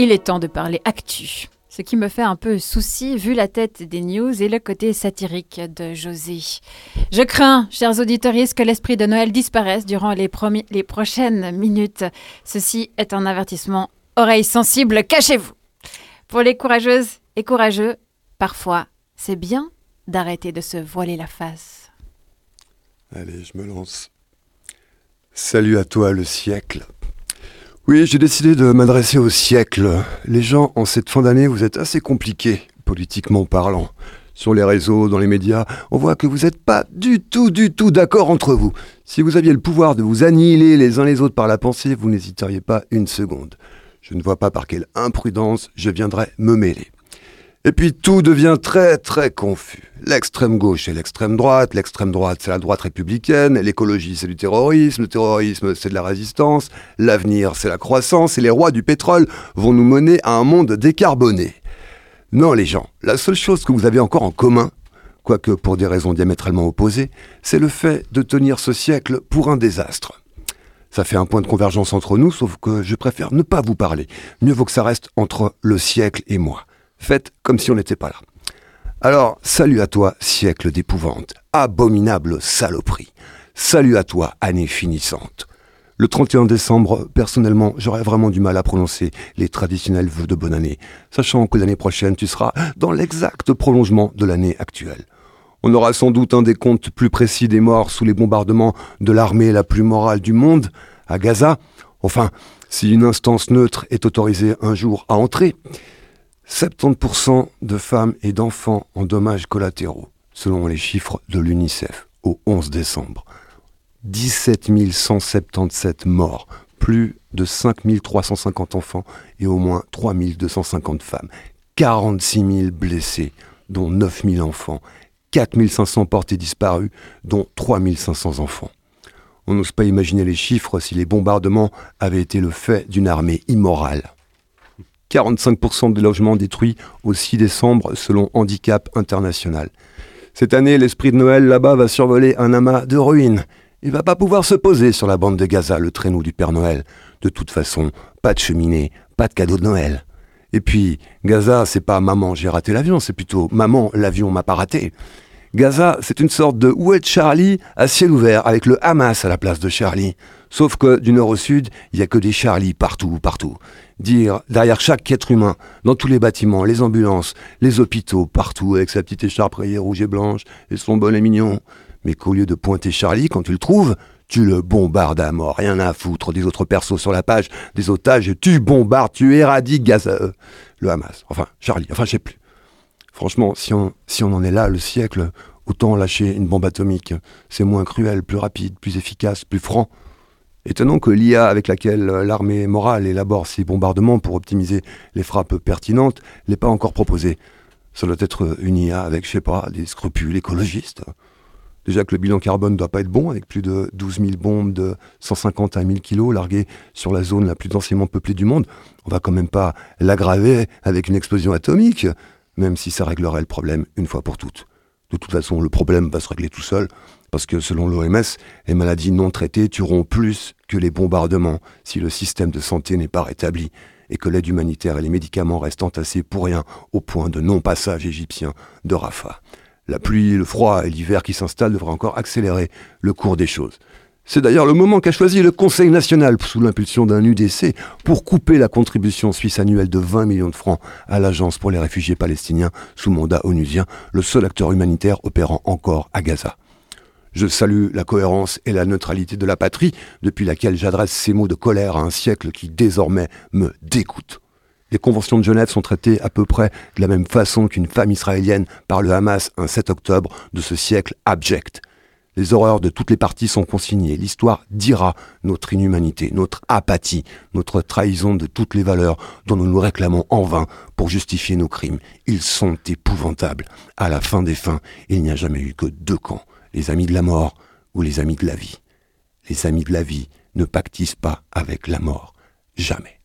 Il est temps de parler actu. Ce qui me fait un peu souci vu la tête des news et le côté satirique de José. Je crains, chers auditeurs, que l'esprit de Noël disparaisse durant les, les prochaines minutes? Ceci est un avertissement. Oreilles sensibles, cachez-vous. Pour les courageuses et courageux, parfois, c'est bien d'arrêter de se voiler la face. Allez, je me lance. Salut à toi le siècle. Oui, j'ai décidé de m'adresser au siècle. Les gens, en cette fin d'année, vous êtes assez compliqués, politiquement parlant. Sur les réseaux, dans les médias, on voit que vous n'êtes pas du tout, du tout d'accord entre vous. Si vous aviez le pouvoir de vous annihiler les uns les autres par la pensée, vous n'hésiteriez pas une seconde. Je ne vois pas par quelle imprudence je viendrais me mêler. Et puis tout devient très très confus. L'extrême gauche c'est l'extrême droite, l'extrême droite c'est la droite républicaine, l'écologie c'est du terrorisme, le terrorisme c'est de la résistance, l'avenir c'est la croissance et les rois du pétrole vont nous mener à un monde décarboné. Non les gens, la seule chose que vous avez encore en commun, quoique pour des raisons diamétralement opposées, c'est le fait de tenir ce siècle pour un désastre. Ça fait un point de convergence entre nous, sauf que je préfère ne pas vous parler. Mieux vaut que ça reste entre le siècle et moi. Faites comme si on n'était pas là. Alors, salut à toi, siècle d'épouvante, abominable saloperie. Salut à toi, année finissante. Le 31 décembre, personnellement, j'aurais vraiment du mal à prononcer les traditionnels vœux de bonne année, sachant que l'année prochaine, tu seras dans l'exact prolongement de l'année actuelle. On aura sans doute un décompte plus précis des morts sous les bombardements de l'armée la plus morale du monde, à Gaza. Enfin, si une instance neutre est autorisée un jour à entrer, 70% de femmes et d'enfants en dommages collatéraux, selon les chiffres de l'UNICEF, au 11 décembre. 17 177 morts, plus de 5 350 enfants et au moins 3 250 femmes. 46 000 blessés, dont 9 000 enfants. 4 500 portés disparus, dont 3 500 enfants. On n'ose pas imaginer les chiffres si les bombardements avaient été le fait d'une armée immorale. 45% des logements détruits au 6 décembre selon Handicap International. Cette année, l'esprit de Noël là-bas va survoler un amas de ruines. Il va pas pouvoir se poser sur la bande de Gaza, le traîneau du Père Noël. De toute façon, pas de cheminée, pas de cadeau de Noël. Et puis, Gaza, c'est pas maman, j'ai raté l'avion, c'est plutôt maman, l'avion m'a pas raté. Gaza, c'est une sorte de où est Charlie? à ciel ouvert, avec le Hamas à la place de Charlie. Sauf que du nord au sud, il y a que des Charlie partout, partout dire derrière chaque être humain, dans tous les bâtiments, les ambulances, les hôpitaux, partout, avec sa petite écharpe rayée rouge et blanche et son bonnet mignon, mais qu'au lieu de pointer Charlie, quand tu le trouves, tu le bombardes à mort, rien à foutre des autres persos sur la page, des otages, tu bombardes, tu éradiques Gaza, le Hamas, enfin Charlie, enfin je sais plus. Franchement, si on en est là, le siècle, autant lâcher une bombe atomique. C'est moins cruel, plus rapide, plus efficace, plus franc. Étonnant que l'IA avec laquelle l'armée morale élabore ses bombardements pour optimiser les frappes pertinentes l'ait pas encore proposé. Ça doit être une IA avec, je sais pas, des scrupules écologistes. Déjà que le bilan carbone ne doit pas être bon, avec plus de 12 000 bombes de 150 à 1000 kilos larguées sur la zone la plus densément peuplée du monde. On va quand même pas l'aggraver avec une explosion atomique, même si ça réglerait le problème une fois pour toutes. De toute façon, le problème va se régler tout seul, parce que selon l'OMS, les maladies non traitées tueront plus que les bombardements si le système de santé n'est pas rétabli, et que l'aide humanitaire et les médicaments restent entassés pour rien au point de non-passage égyptien de Rafah. La pluie, le froid et l'hiver qui s'installent devraient encore accélérer le cours des choses. C'est d'ailleurs le moment qu'a choisi le Conseil national, sous l'impulsion d'un UDC, pour couper la contribution suisse annuelle de 20 millions de francs à l'Agence pour les réfugiés palestiniens sous mandat onusien, le seul acteur humanitaire opérant encore à Gaza. Je salue la cohérence et la neutralité de la patrie, depuis laquelle j'adresse ces mots de colère à un siècle qui désormais me dégoûte. Les conventions de Genève sont traitées à peu près de la même façon qu'une femme israélienne par le Hamas un 7 octobre de ce siècle abject. Les horreurs de toutes les parties sont consignées. L'histoire dira notre inhumanité, notre apathie, notre trahison de toutes les valeurs dont nous nous réclamons en vain pour justifier nos crimes. Ils sont épouvantables. À la fin des fins, il n'y a jamais eu que deux camps, les amis de la mort ou les amis de la vie. Les amis de la vie ne pactisent pas avec la mort. Jamais.